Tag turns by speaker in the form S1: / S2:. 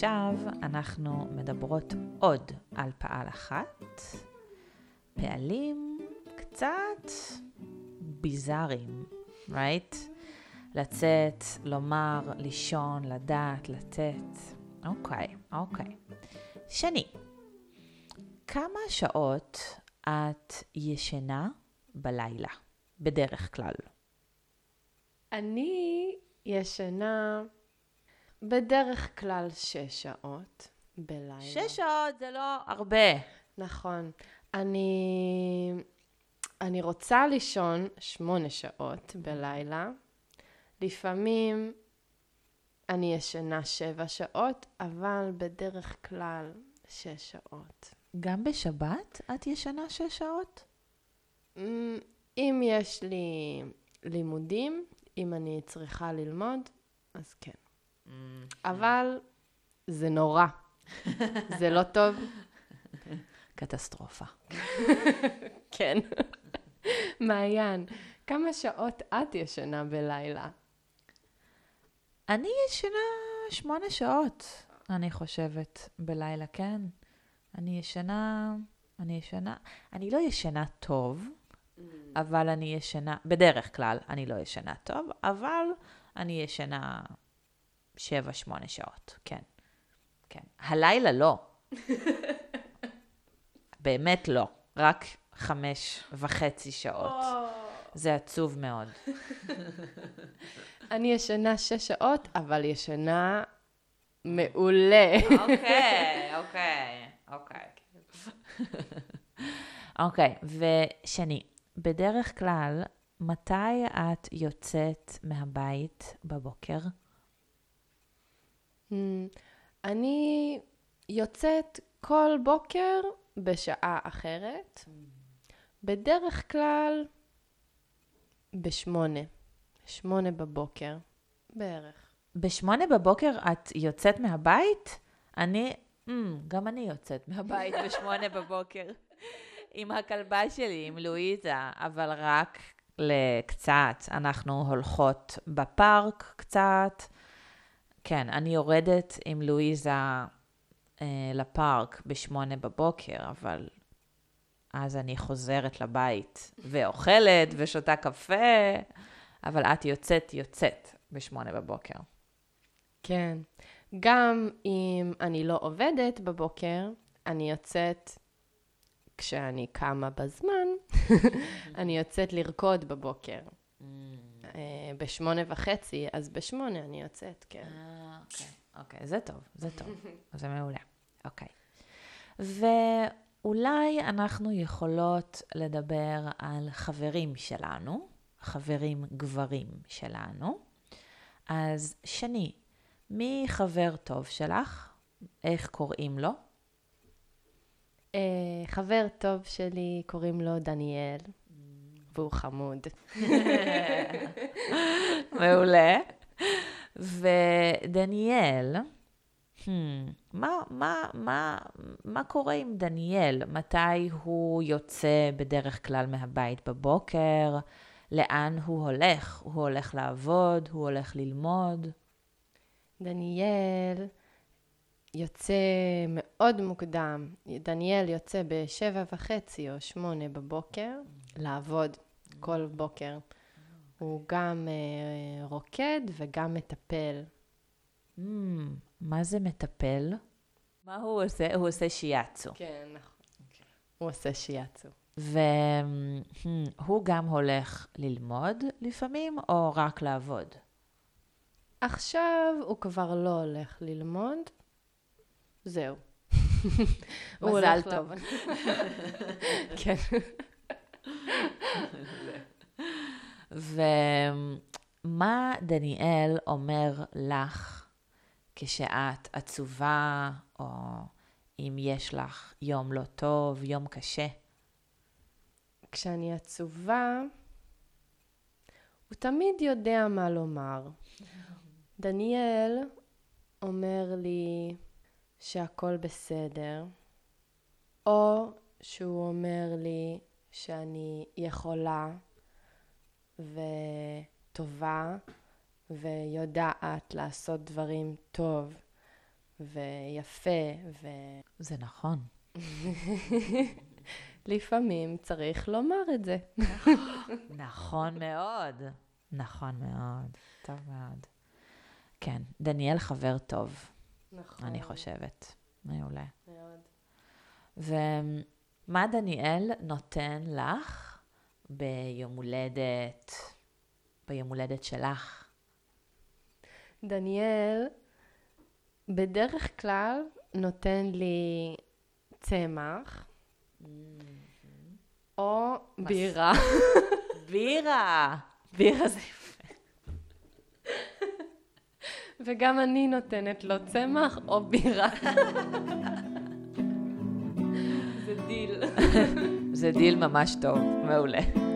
S1: עכשיו אנחנו מדברות עוד על פעל אחת, פעלים קצת ביזאריים, right? לצאת, לומר, לישון, לדעת, לתת. אוקיי, אוקיי. שני, כמה שעות את ישנה בלילה, בדרך כלל?
S2: אני ישנה בדרך כלל שש שעות בלילה.
S1: שש שעות זה לא הרבה.
S2: נכון. אני, אני רוצה לישון שמונה שעות בלילה. לפעמים אני ישנה שבע שעות, אבל בדרך כלל שש שעות.
S1: גם בשבת את ישנה שש שעות?
S2: אמ, אם יש לי לימודים, אם אני צריכה ללמוד, אז כן. אבל זה נורא. זה לא טוב.
S1: קטסטרופה.
S2: כן. מעיין, כמה שעות את ישנה בלילה?
S1: אני ישנה שמונה שעות, אני חושבת, בלילה, כן. אני ישנה, אני ישנה, אני לא ישנה טוב, אבל אני ישנה, בדרך כלל אני לא ישנה טוב, אבל אני ישנה שבע, שמונה שעות, כן. כן. הלילה לא. באמת לא. רק חמש וחצי שעות. זה עצוב מאוד.
S2: אני ישנה שש שעות, אבל ישנה מעולה.
S1: אוקיי, אוקיי, אוקיי. אוקיי, ושני, בדרך כלל, מתי את יוצאת מהבית בבוקר?
S2: אני יוצאת כל בוקר בשעה אחרת. בדרך כלל בשמונה. שמונה בבוקר, בערך.
S1: בשמונה בבוקר את יוצאת מהבית? אני, mm, גם אני יוצאת מהבית בשמונה בבוקר. עם הכלבה שלי, עם לואיזה, אבל רק לקצת. אנחנו הולכות בפארק קצת. כן, אני יורדת עם לואיזה אה, לפארק בשמונה בבוקר, אבל אז אני חוזרת לבית ואוכלת ושותה קפה, אבל את יוצאת, יוצאת בשמונה בבוקר.
S2: כן. גם אם אני לא עובדת בבוקר, אני יוצאת כשאני קמה בזמן, אני יוצאת לרקוד בבוקר. אה, בשמונה וחצי, אז בשמונה אני יוצאת, כן.
S1: אה, אוקיי, אוקיי, זה טוב, זה טוב, זה מעולה. אוקיי. ואולי אנחנו יכולות לדבר על חברים שלנו, חברים גברים שלנו. אז שני, מי חבר טוב שלך? איך קוראים לו?
S2: Uh, חבר טוב שלי, קוראים לו דניאל, והוא חמוד.
S1: מעולה. ודניאל, hmm, מה, מה, מה, מה קורה עם דניאל? מתי הוא יוצא בדרך כלל מהבית בבוקר? לאן הוא הולך? הוא הולך לעבוד? הוא הולך ללמוד?
S2: דניאל יוצא מאוד מוקדם. דניאל יוצא בשבע וחצי או שמונה בבוקר לעבוד כל בוקר. הוא גם uh, רוקד וגם מטפל.
S1: Mm, מה זה מטפל? מה הוא עושה? הוא עושה שיאצו.
S2: כן, נכון. Okay. הוא עושה שיאצו.
S1: והוא גם הולך ללמוד לפעמים, או רק לעבוד?
S2: עכשיו הוא כבר לא הולך ללמוד, זהו.
S1: מזל טוב.
S2: כן.
S1: ומה דניאל אומר לך כשאת עצובה, או אם יש לך יום לא טוב, יום קשה?
S2: כשאני עצובה, הוא תמיד יודע מה לומר. דניאל אומר לי שהכל בסדר, או שהוא אומר לי שאני יכולה וטובה ויודעת לעשות דברים טוב ויפה, ו...
S1: זה נכון.
S2: לפעמים צריך לומר את זה.
S1: נכון מאוד. נכון מאוד. טוב מאוד. כן, דניאל חבר טוב,
S2: נכון.
S1: אני חושבת. מעולה.
S2: מאוד.
S1: ומה דניאל נותן לך ביום הולדת, ביום הולדת שלך?
S2: דניאל בדרך כלל נותן לי צמח או בירה.
S1: בירה! בירה זה יפה.
S2: וגם אני נותנת לו צמח או בירה. זה דיל.
S1: זה דיל ממש טוב, מעולה.